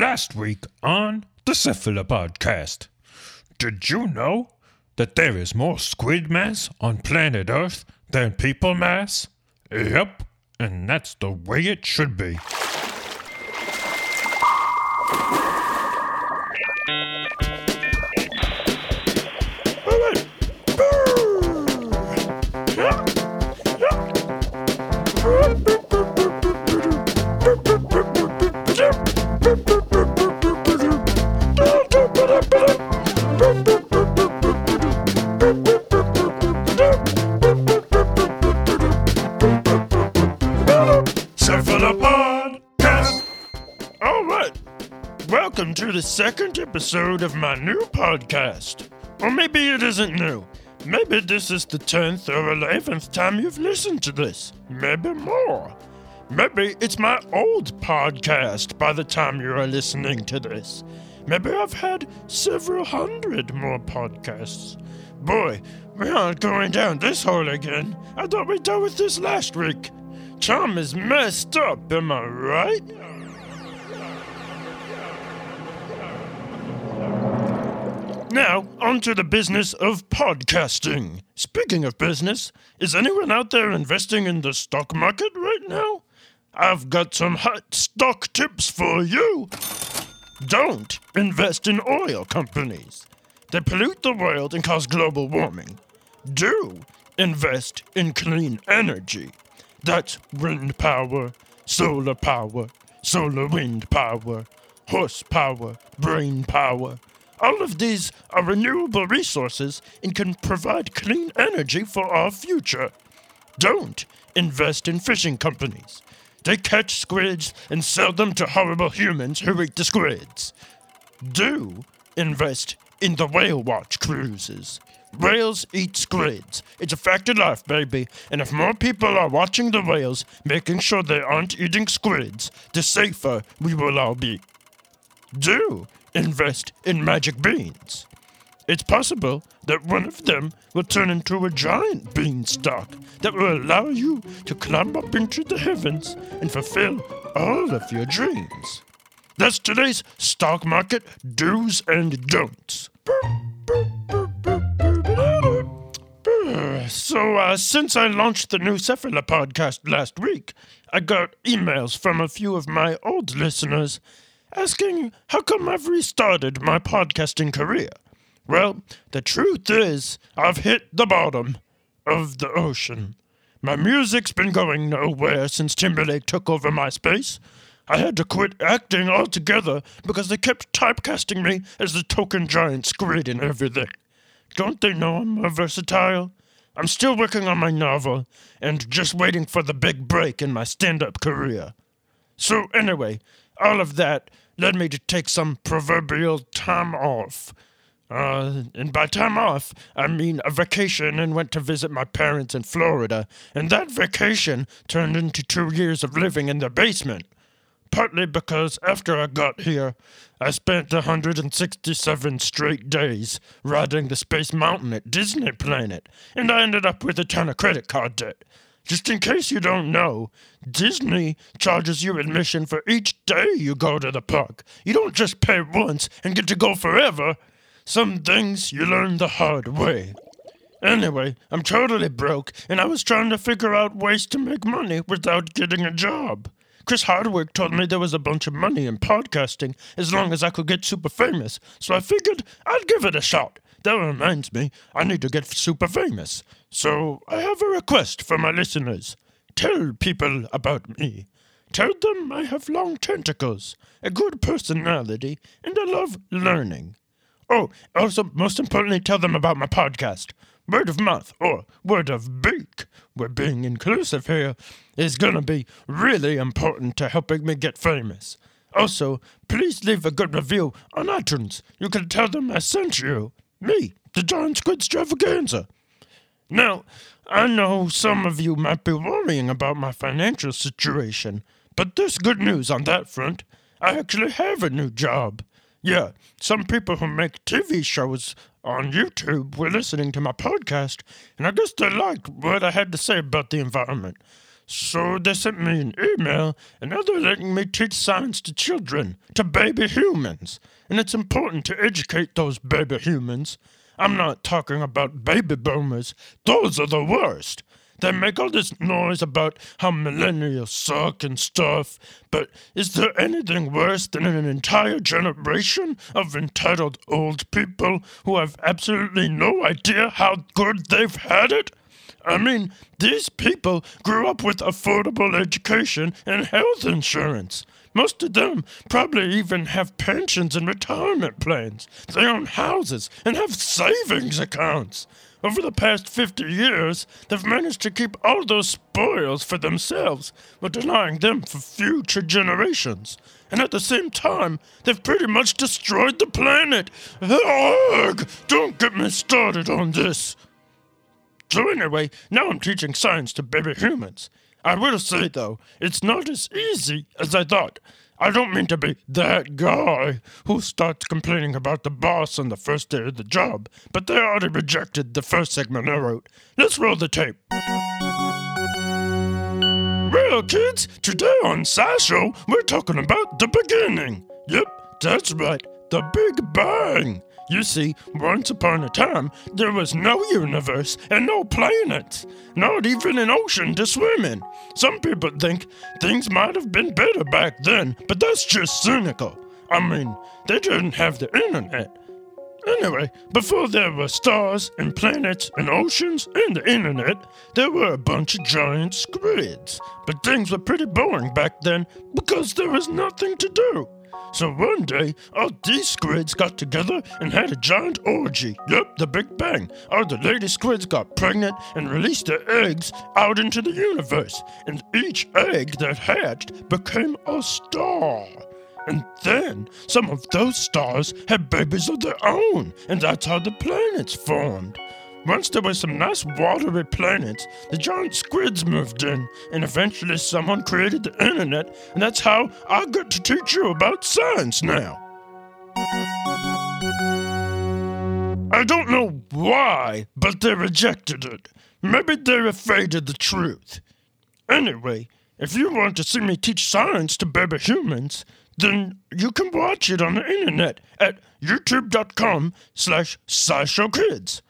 Last week on the Cephalopodcast, did you know that there is more squid mass on planet Earth than people mass? Yep, and that's the way it should be. The second episode of my new podcast. Or maybe it isn't new. Maybe this is the 10th or 11th time you've listened to this. Maybe more. Maybe it's my old podcast by the time you are listening to this. Maybe I've had several hundred more podcasts. Boy, we aren't going down this hole again. I thought we dealt with this last week. Tom is messed up, am I right? Now, on to the business of podcasting. Speaking of business, is anyone out there investing in the stock market right now? I've got some hot stock tips for you. Don't invest in oil companies. They pollute the world and cause global warming. Do invest in clean energy. That's wind power, solar power, solar wind power, horsepower, brain power. All of these are renewable resources and can provide clean energy for our future. Don't invest in fishing companies. They catch squids and sell them to horrible humans who eat the squids. Do invest in the whale watch cruises. Whales eat squids. It's a fact of life, baby. And if more people are watching the whales, making sure they aren't eating squids, the safer we will all be. Do invest in magic beans. It's possible that one of them will turn into a giant beanstalk that will allow you to climb up into the heavens and fulfill all of your dreams. That's today's stock market do's and don'ts. So, uh, since I launched the new Cephalopodcast last week, I got emails from a few of my old listeners asking how come I've restarted my podcasting career. Well, the truth is, I've hit the bottom of the ocean. My music's been going nowhere since Timberlake took over my space. I had to quit acting altogether because they kept typecasting me as the token giant squid and everything. Don't they know I'm versatile? I'm still working on my novel and just waiting for the big break in my stand up career. So, anyway, all of that led me to take some proverbial time off. Uh, and by time off, I mean a vacation and went to visit my parents in Florida. And that vacation turned into two years of living in the basement. Partly because after I got here, I spent 167 straight days riding the Space Mountain at Disney Planet, and I ended up with a ton of credit card debt. Just in case you don't know, Disney charges you admission for each day you go to the park. You don't just pay once and get to go forever. Some things you learn the hard way. Anyway, I'm totally broke, and I was trying to figure out ways to make money without getting a job. Chris Hardwick told me there was a bunch of money in podcasting as long as I could get super famous, so I figured I'd give it a shot. That reminds me, I need to get super famous. So I have a request for my listeners. Tell people about me. Tell them I have long tentacles, a good personality, and I love learning. Oh, also, most importantly, tell them about my podcast. Word of mouth or word of beak, we're being inclusive here, is gonna be really important to helping me get famous. Also, please leave a good review on iTunes. You can tell them I sent you. Me, the Giant Squid Extravaganza. Now, I know some of you might be worrying about my financial situation, but there's good news on that front. I actually have a new job. Yeah, some people who make TV shows on YouTube were listening to my podcast, and I guess they liked what I had to say about the environment. So they sent me an email, and now they're letting me teach science to children, to baby humans. And it's important to educate those baby humans. I'm not talking about baby boomers. Those are the worst. They make all this noise about how millennials suck and stuff, but is there anything worse than an entire generation of entitled old people who have absolutely no idea how good they've had it? I mean, these people grew up with affordable education and health insurance. Most of them probably even have pensions and retirement plans. They own houses and have savings accounts. Over the past 50 years, they've managed to keep all those spoils for themselves, but denying them for future generations. And at the same time, they've pretty much destroyed the planet. Ugh! Don't get me started on this. So, anyway, now I'm teaching science to baby humans. I will say, though, it's not as easy as I thought. I don't mean to be that guy who starts complaining about the boss on the first day of the job, but they already rejected the first segment I wrote. Let's roll the tape. Well, kids, today on SciShow, we're talking about the beginning. Yep, that's right, the Big Bang. You see, once upon a time, there was no universe and no planets, not even an ocean to swim in. Some people think things might have been better back then, but that's just cynical. I mean, they didn't have the internet. Anyway, before there were stars and planets and oceans and the internet, there were a bunch of giant squids. But things were pretty boring back then because there was nothing to do. So one day, all these squids got together and had a giant orgy. Yep, the Big Bang. All the lady squids got pregnant and released their eggs out into the universe. And each egg that hatched became a star. And then some of those stars had babies of their own, and that's how the planets formed. Once there were some nice watery planets, the giant squids moved in, and eventually someone created the internet, and that's how I got to teach you about science now. I don't know why, but they rejected it. Maybe they're afraid of the truth. Anyway, if you want to see me teach science to baby humans, then you can watch it on the internet at youtube.com slash scishowkids.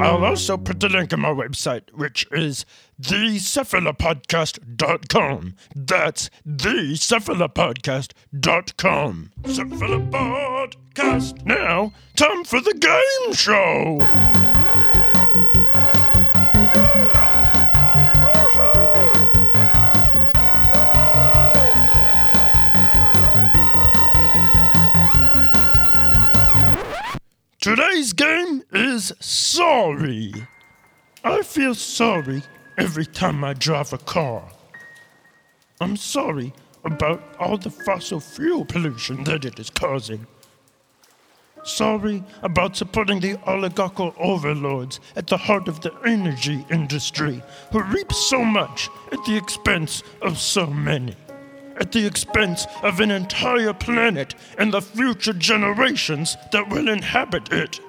I'll also put the link on my website, which is thecephalopodcast.com. That's thecephalopodcast.com. Cephalopodcast. Now, time for the game show. Today's game is sorry. I feel sorry every time I drive a car. I'm sorry about all the fossil fuel pollution that it is causing. Sorry about supporting the oligarchical overlords at the heart of the energy industry who reap so much at the expense of so many at the expense of an entire planet and the future generations that will inhabit it.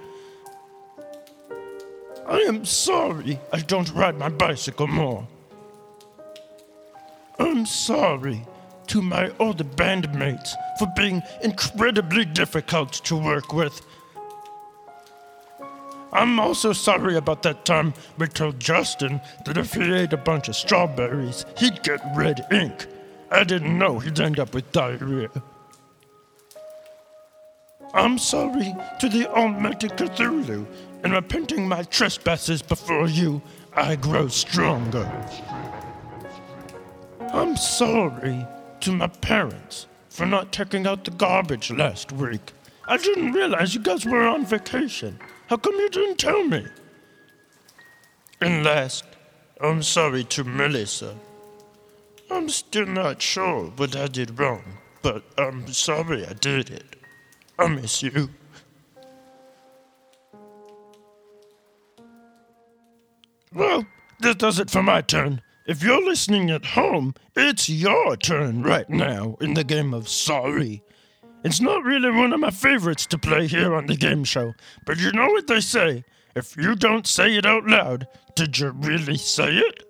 I am sorry I don't ride my bicycle more. I'm sorry to my old bandmates for being incredibly difficult to work with. I'm also sorry about that time we told Justin that if he ate a bunch of strawberries, he'd get red ink. I didn't know he'd end up with diarrhea. I'm sorry to the Almighty Cthulhu, and repenting my trespasses before you, I grow stronger. I'm sorry to my parents for not taking out the garbage last week. I didn't realize you guys were on vacation. How come you didn't tell me? And last, I'm sorry to Melissa I'm still not sure what I did wrong, but I'm sorry I did it. I miss you. Well, that does it for my turn. If you're listening at home, it's your turn right now in the game of Sorry. It's not really one of my favorites to play here on the game show, but you know what they say if you don't say it out loud, did you really say it?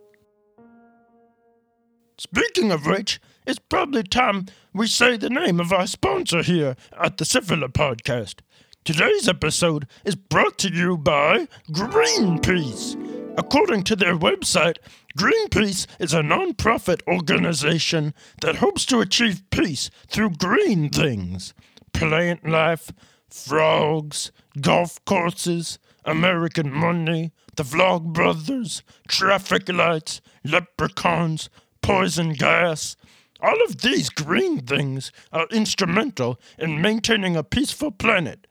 Speaking of which, it's probably time we say the name of our sponsor here at the Cephalopodcast. Today's episode is brought to you by Greenpeace. According to their website, Greenpeace is a non-profit organization that hopes to achieve peace through green things plant life, frogs, golf courses, American money, the Vlog Brothers, traffic lights, leprechauns, poison gas. All of these green things are instrumental in maintaining a peaceful planet.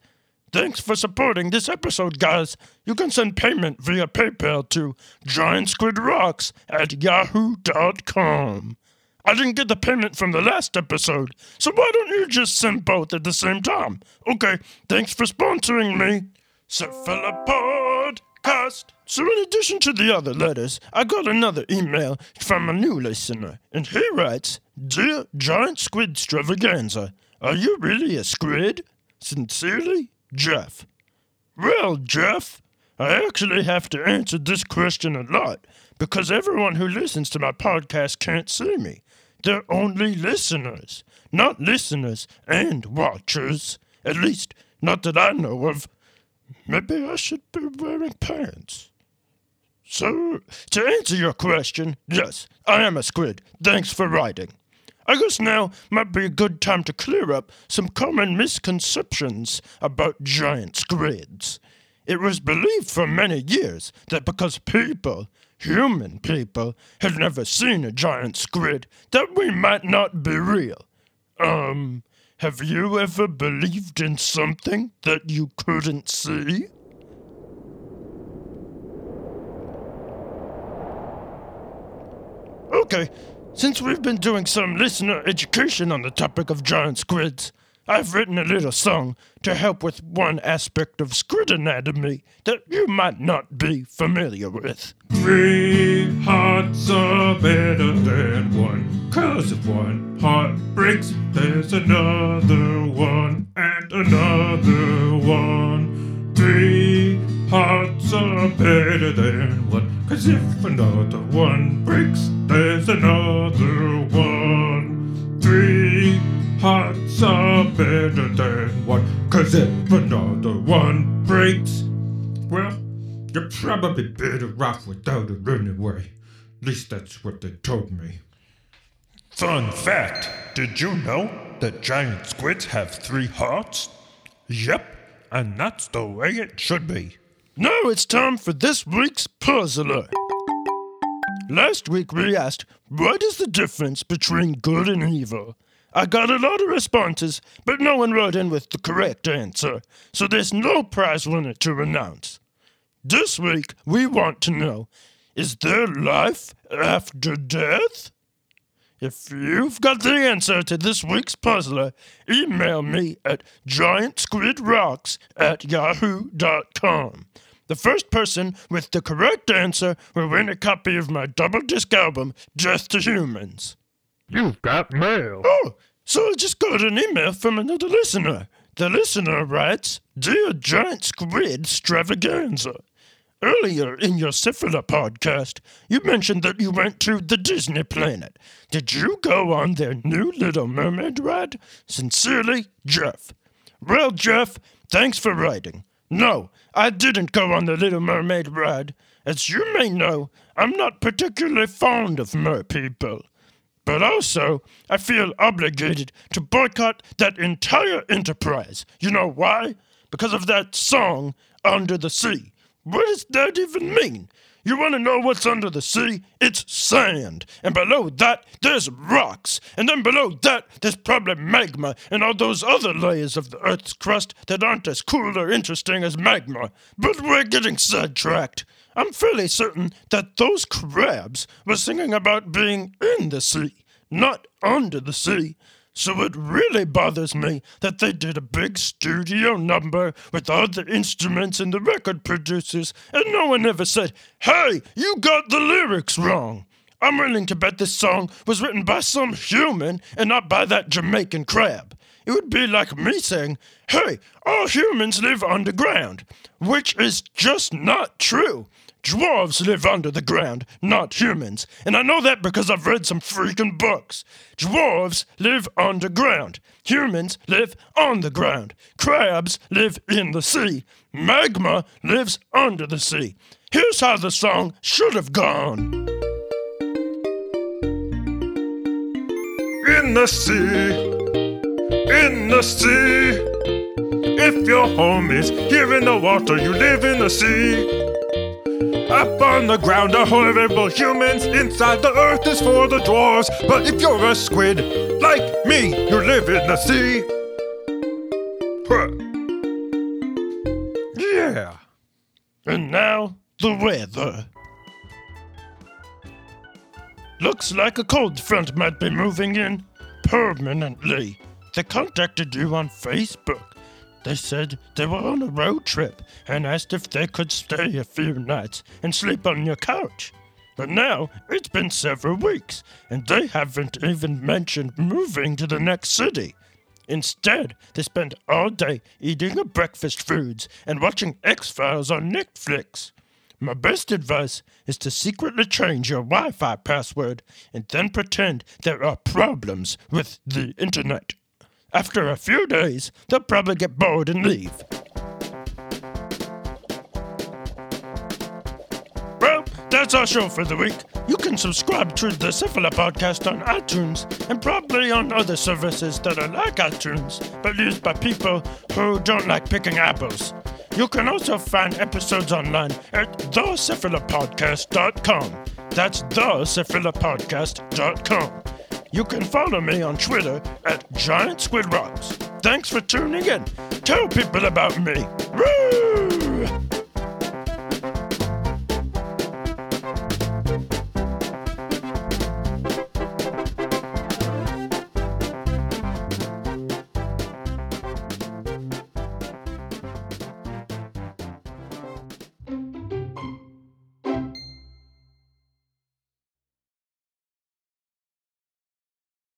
Thanks for supporting this episode, guys. You can send payment via PayPal to giantsquidrocks at yahoo.com. I didn't get the payment from the last episode, so why don't you just send both at the same time? Okay, thanks for sponsoring me. Syphila Podcast. So, in addition to the other letters, I got another email from a new listener, and he writes Dear Giant Squidstravaganza, are you really a squid? Sincerely, Jeff. Well, Jeff, I actually have to answer this question a lot because everyone who listens to my podcast can't see me. They're only listeners, not listeners and watchers. At least, not that I know of. Maybe I should be wearing pants. So, to answer your question, yes, I am a squid. Thanks for writing. I guess now might be a good time to clear up some common misconceptions about giant squids. It was believed for many years that because people, human people, had never seen a giant squid, that we might not be real. Um, have you ever believed in something that you couldn't see? Okay, since we've been doing some listener education on the topic of giant squids, I've written a little song to help with one aspect of squid anatomy that you might not be familiar with. Three hearts are better than one, cause if one heart breaks, there's another one and another one. Three hearts are better than one, cause if another one breaks, there's another one. Three hearts are better than one, cause if another one breaks, well, you're probably better off without it anyway. At least that's what they told me. Fun fact Did you know that giant squids have three hearts? Yep, and that's the way it should be. Now it's time for this week's puzzler. Last week we asked, What is the difference between good and evil? I got a lot of responses, but no one wrote in with the correct answer, so there's no prize winner to announce. This week we want to know is there life after death? If you've got the answer to this week's puzzler, email me at giantsquidrocks at yahoo.com. The first person with the correct answer will win a copy of my double disc album, Death to Humans. You've got mail. Oh, so I just got an email from another listener. The listener writes Dear Giant Squidstravaganza. Earlier in your Cephalopodcast, you mentioned that you went to the Disney Planet. Did you go on their new Little Mermaid ride? Sincerely, Jeff. Well, Jeff, thanks for writing. No, I didn't go on the Little Mermaid ride. As you may know, I'm not particularly fond of mer people. But also, I feel obligated to boycott that entire enterprise. You know why? Because of that song, Under the Sea. What does that even mean? You want to know what's under the sea? It's sand. And below that, there's rocks. And then below that, there's probably magma and all those other layers of the Earth's crust that aren't as cool or interesting as magma. But we're getting sidetracked. I'm fairly certain that those crabs were singing about being in the sea, not under the sea. So it really bothers me that they did a big studio number with all the instruments and the record producers, and no one ever said, Hey, you got the lyrics wrong. I'm willing to bet this song was written by some human and not by that Jamaican crab. It would be like me saying, Hey, all humans live underground, which is just not true. Dwarves live under the ground, not humans. And I know that because I've read some freaking books. Dwarves live underground. Humans live on the ground. Crabs live in the sea. Magma lives under the sea. Here's how the song should have gone. In the sea, in the sea. If your home is here in the water, you live in the sea. Up on the ground are horrible humans. Inside the earth is for the dwarves. But if you're a squid, like me, you live in the sea. Huh. Yeah. And now, the weather. Looks like a cold front might be moving in permanently. They contacted you on Facebook. They said they were on a road trip and asked if they could stay a few nights and sleep on your couch. But now it's been several weeks and they haven't even mentioned moving to the next city. Instead, they spend all day eating breakfast foods and watching X Files on Netflix. My best advice is to secretly change your Wi Fi password and then pretend there are problems with the internet. After a few days, they'll probably get bored and leave. Well, that's our show for the week. You can subscribe to the Cephalopodcast on iTunes and probably on other services that are like iTunes, but used by people who don't like picking apples. You can also find episodes online at thecephalopodcast.com. That's thecephalopodcast.com. You can follow me on Twitter at Giant Squid Rocks. Thanks for tuning in. Tell people about me. Woo!